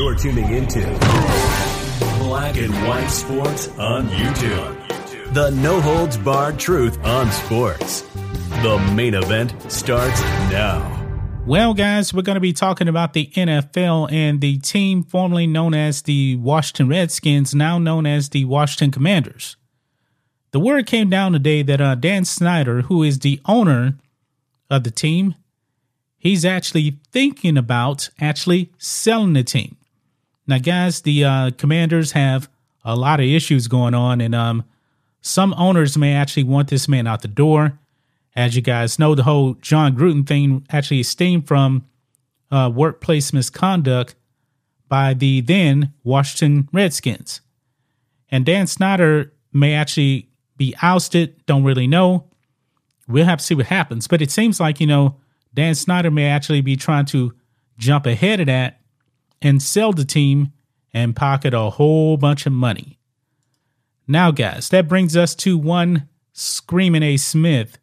You're tuning into Black and White Sports on YouTube. The no holds barred truth on sports. The main event starts now. Well, guys, we're going to be talking about the NFL and the team formerly known as the Washington Redskins, now known as the Washington Commanders. The word came down today that uh, Dan Snyder, who is the owner of the team, he's actually thinking about actually selling the team. Now, guys, the uh, Commanders have a lot of issues going on, and um, some owners may actually want this man out the door. As you guys know, the whole Jon Gruden thing actually stemmed from uh, workplace misconduct by the then Washington Redskins. And Dan Snyder may actually be ousted, don't really know. We'll have to see what happens. But it seems like, you know, Dan Snyder may actually be trying to jump ahead of that and sell the team and pocket a whole bunch of money. Now, guys, that brings us to one Screaming A. Smith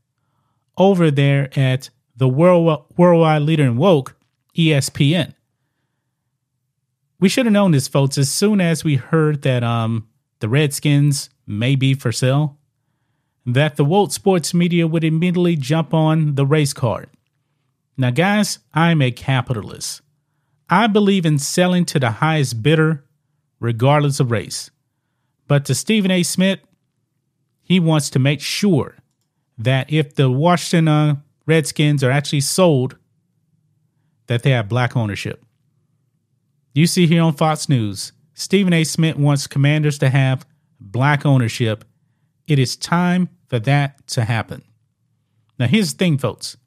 over there at the world, worldwide leader in woke, ESPN. We should have known this, folks, as soon as we heard that um, the Redskins may be for sale, that the woke sports media would immediately jump on the race card. Now, guys, I'm a capitalist. I believe in selling to the highest bidder, regardless of race. But to Stephen A. Smith, he wants to make sure that if the Washington uh, Redskins are actually sold, that they have black ownership. You see here on Fox News, Stephen A. Smith wants commanders to have black ownership. It is time for that to happen. Now, here's the thing, folks.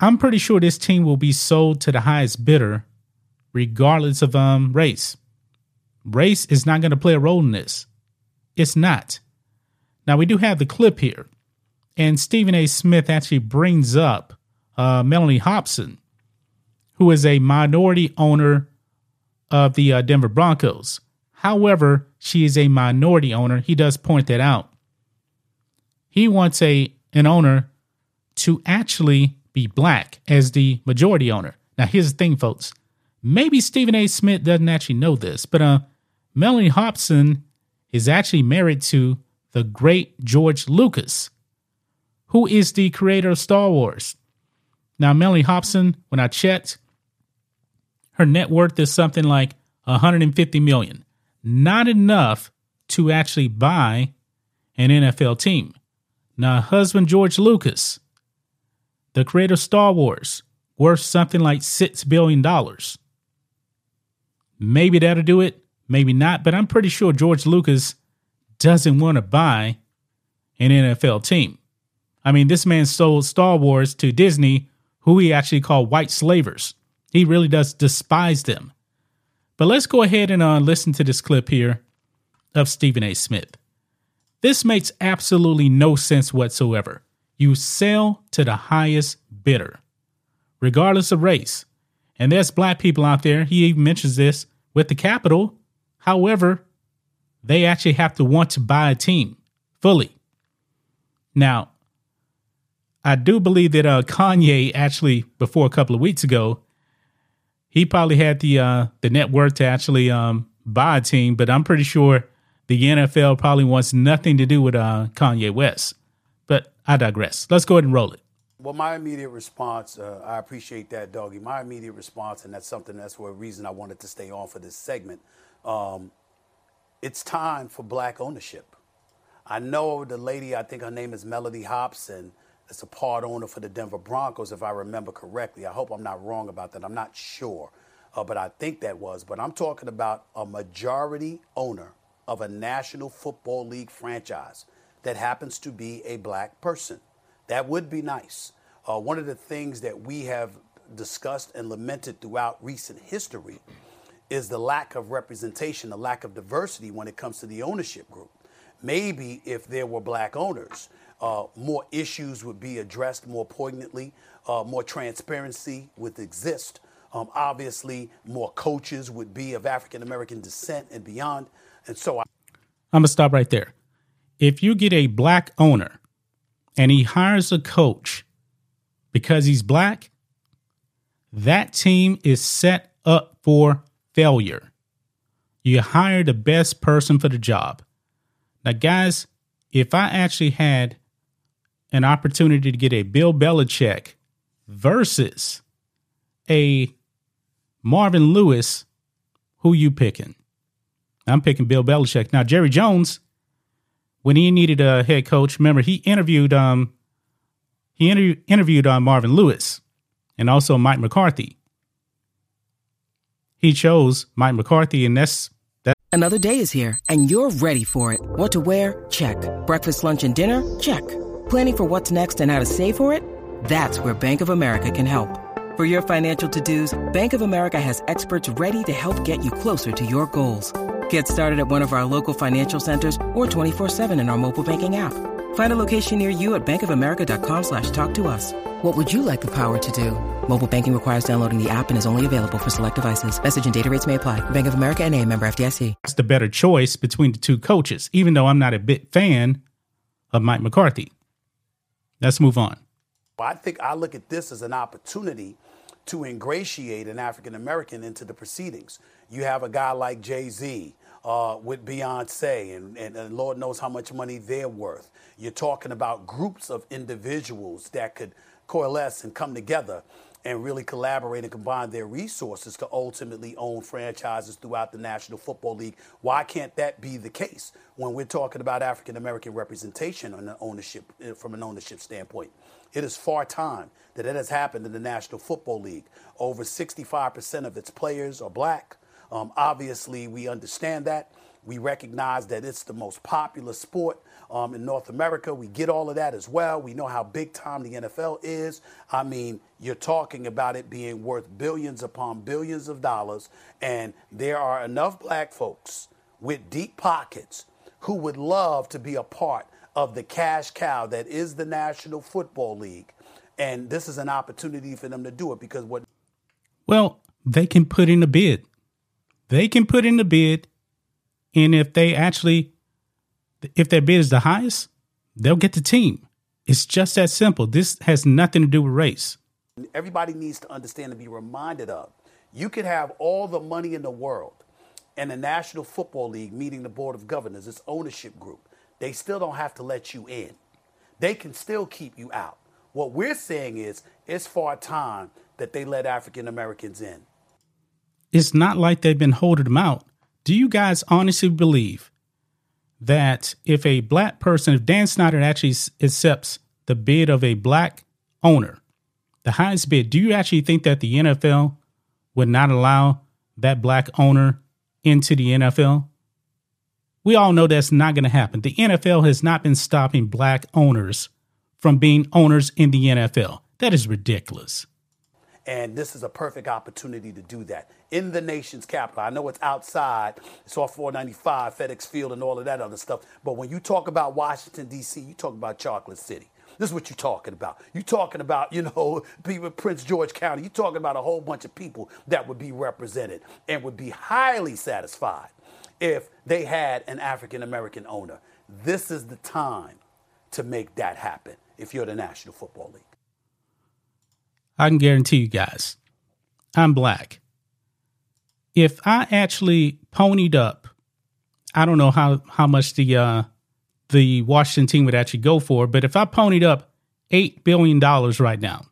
I'm pretty sure this team will be sold to the highest bidder, regardless of um race. Race is not going to play a role in this. It's not. Now we do have the clip here, and Stephen A. Smith actually brings up uh, Mellody Hobson, who is a minority owner of the uh, Denver Broncos. However, she is a minority owner. He does point that out. He wants a an owner to actually be black as the majority owner. Now, here's the thing, folks. Maybe Stephen A. Smith doesn't actually know this, but uh, Mellody Hobson is actually married to the great George Lucas, who is the creator of Star Wars. Now, Melanie Hobson, when I checked, her net worth is something like 150 million. Not enough to actually buy an NFL team. Now, husband George Lucas, the creator of Star Wars, worth something like $6 billion. Maybe that'll do it, maybe not, but I'm pretty sure George Lucas doesn't want to buy an NFL team. I mean, this man sold Star Wars to Disney, who he actually called white slavers. He really does despise them. But let's go ahead and uh, listen to this clip here of Stephen A. Smith. This makes absolutely no sense whatsoever. You sell to the highest bidder, regardless of race. And there's black people out there, he even mentions this with the capital. However, they actually have to want to buy a team fully. Now, I do believe that uh, Kanye actually, before a couple of weeks ago, he probably had the uh, the net worth to actually um, buy a team, but I'm pretty sure the NFL probably wants nothing to do with uh, Kanye West. I digress. Let's go ahead and roll it. Well, my immediate response, uh, I appreciate that, doggy. My immediate response, and that's something that's for a reason I wanted to stay on for this segment. Um, it's time for black ownership. I know the lady, I think her name is Mellody Hobson, is a part owner for the Denver Broncos, if I remember correctly. I hope I'm not wrong about that. I'm not sure, uh, but I think that was. But I'm talking about a majority owner of a National Football League franchise that happens to be a black person. That would be nice. Uh, one of the things that we have discussed and lamented throughout recent history is the lack of representation, the lack of diversity when it comes to the ownership group. Maybe if there were black owners, uh, more issues would be addressed more poignantly, uh, more transparency would exist. Um, obviously, more coaches would be of African American descent and beyond. And so I- I'm going to stop right there. If you get a black owner and he hires a coach because he's black, that team is set up for failure. You hire the best person for the job. Now, guys, if I actually had an opportunity to get a Bill Belichick versus a Marvin Lewis, who you picking? I'm picking Bill Belichick. Now, Jerry Jones, when he needed a head coach, remember he interviewed um he inter- interviewed uh, Marvin Lewis and also Mike McCarthy. He chose Mike McCarthy, and that's that. Another day is here, and you're ready for it. What to wear? Check. Breakfast, lunch, and dinner? Check. Planning for what's next and how to save for it? That's where Bank of America can help. For your financial to-dos, Bank of America has experts ready to help get you closer to your goals. Get started at one of our local financial centers or 24-7 in our mobile banking app. Find a location near you at bankofamerica.com slash talk to us. What would you like the power to do? Mobile banking requires downloading the app and is only available for select devices. Message and data rates may apply. Bank of America and a member FDIC. It's the better choice between the two coaches, even though I'm not a big fan of Mike McCarthy. Let's move on. I think I look at this as an opportunity to ingratiate an African American into the proceedings. You have a guy like Jay Z uh, with Beyonce, and, and, and Lord knows how much money they're worth. You're talking about groups of individuals that could coalesce and come together and really collaborate and combine their resources to ultimately own franchises throughout the National Football League. Why can't that be the case when we're talking about African American representation on ownership eh, from an ownership standpoint? It is far time that it has happened in the National Football League. Over 65% of its players are black. Um, obviously, we understand that. We recognize that it's the most popular sport um, in North America. We get all of that as well. We know how big time the NFL is. I mean, you're talking about it being worth billions upon billions of dollars, and there are enough black folks with deep pockets who would love to be a part of the cash cow that is the National Football League. And this is an opportunity for them to do it because what. Well, they can put in a bid. They can put in a bid, and if they actually, if their bid is the highest, they'll get the team. It's just that simple. This has nothing to do with race. Everybody needs to understand and be reminded of. You could have all the money in the world, and the National Football League meeting the Board of Governors, its ownership group, they still don't have to let you in. They can still keep you out. What we're saying is it's far time that they let African Americans in. It's not like they've been holding them out. Do you guys honestly believe that if a black person, if Dan Snyder actually accepts the bid of a black owner, the highest bid, do you actually think that the NFL would not allow that black owner into the NFL? We all know that's not going to happen. The NFL has not been stopping black owners from being owners in the NFL. That is ridiculous. And this is a perfect opportunity to do that in the nation's capital. I know it's outside, it's off 495, FedEx Field, and all of that other stuff. But when you talk about Washington, D.C., you talk about Chocolate City. This is what you're talking about. You're talking about, you know, people, Prince George County. You're talking about a whole bunch of people that would be represented and would be highly satisfied if they had an African American owner. This is the time to make that happen if you're the National Football League. I can guarantee you guys, I'm black. If I actually ponied up, I don't know how, how much the uh, the Washington team would actually go for, but if I ponied up eight billion dollars right now,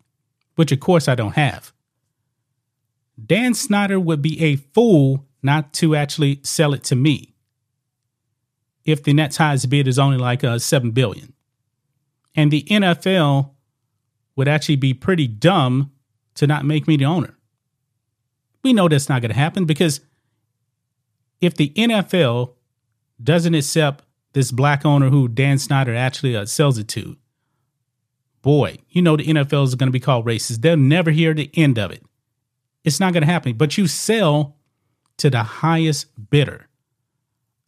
which of course I don't have, Dan Snyder would be a fool not to actually sell it to me. If the net highest bid is only like uh, seven billion, and the NFL would actually be pretty dumb to not make me the owner. We know that's not going to happen because if the NFL doesn't accept this black owner who Dan Snyder actually uh, sells it to, boy, you know the NFL is going to be called racist. They'll never hear the end of it. It's not going to happen. But you sell to the highest bidder.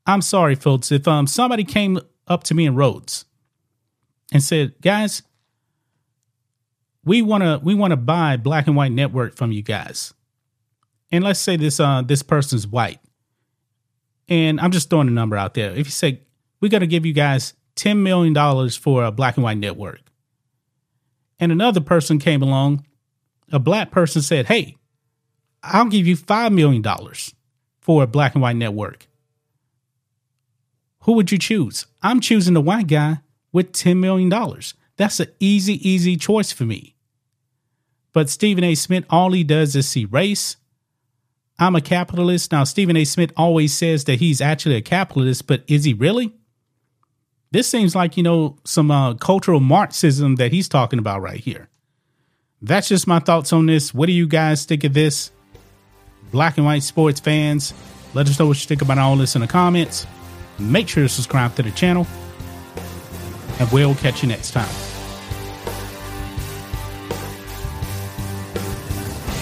I'm sorry, folks. If um somebody came up to me in Rhodes and said, "Guys, we want to we want to buy Black and White Network from you guys," and let's say this uh this person's white, and I'm just throwing a number out there. If you say we're going to give you guys ten million dollars for a Black and White Network, and another person came along, a black person said, "Hey, I'll give you $5 million for a black and white network. Who would you choose? I'm choosing the white guy with $10 million. That's an easy, easy choice for me. But Stephen A. Smith, all he does is see race. I'm a capitalist. Now, Stephen A. Smith always says that he's actually a capitalist, but is he really? This seems like, you know, some uh, cultural Marxism that he's talking about right here. That's just my thoughts on this. What do you guys think of this? black and white sports fans. Let us know what you think about all this in the comments. Make sure to subscribe to the channel, and we'll catch you next time.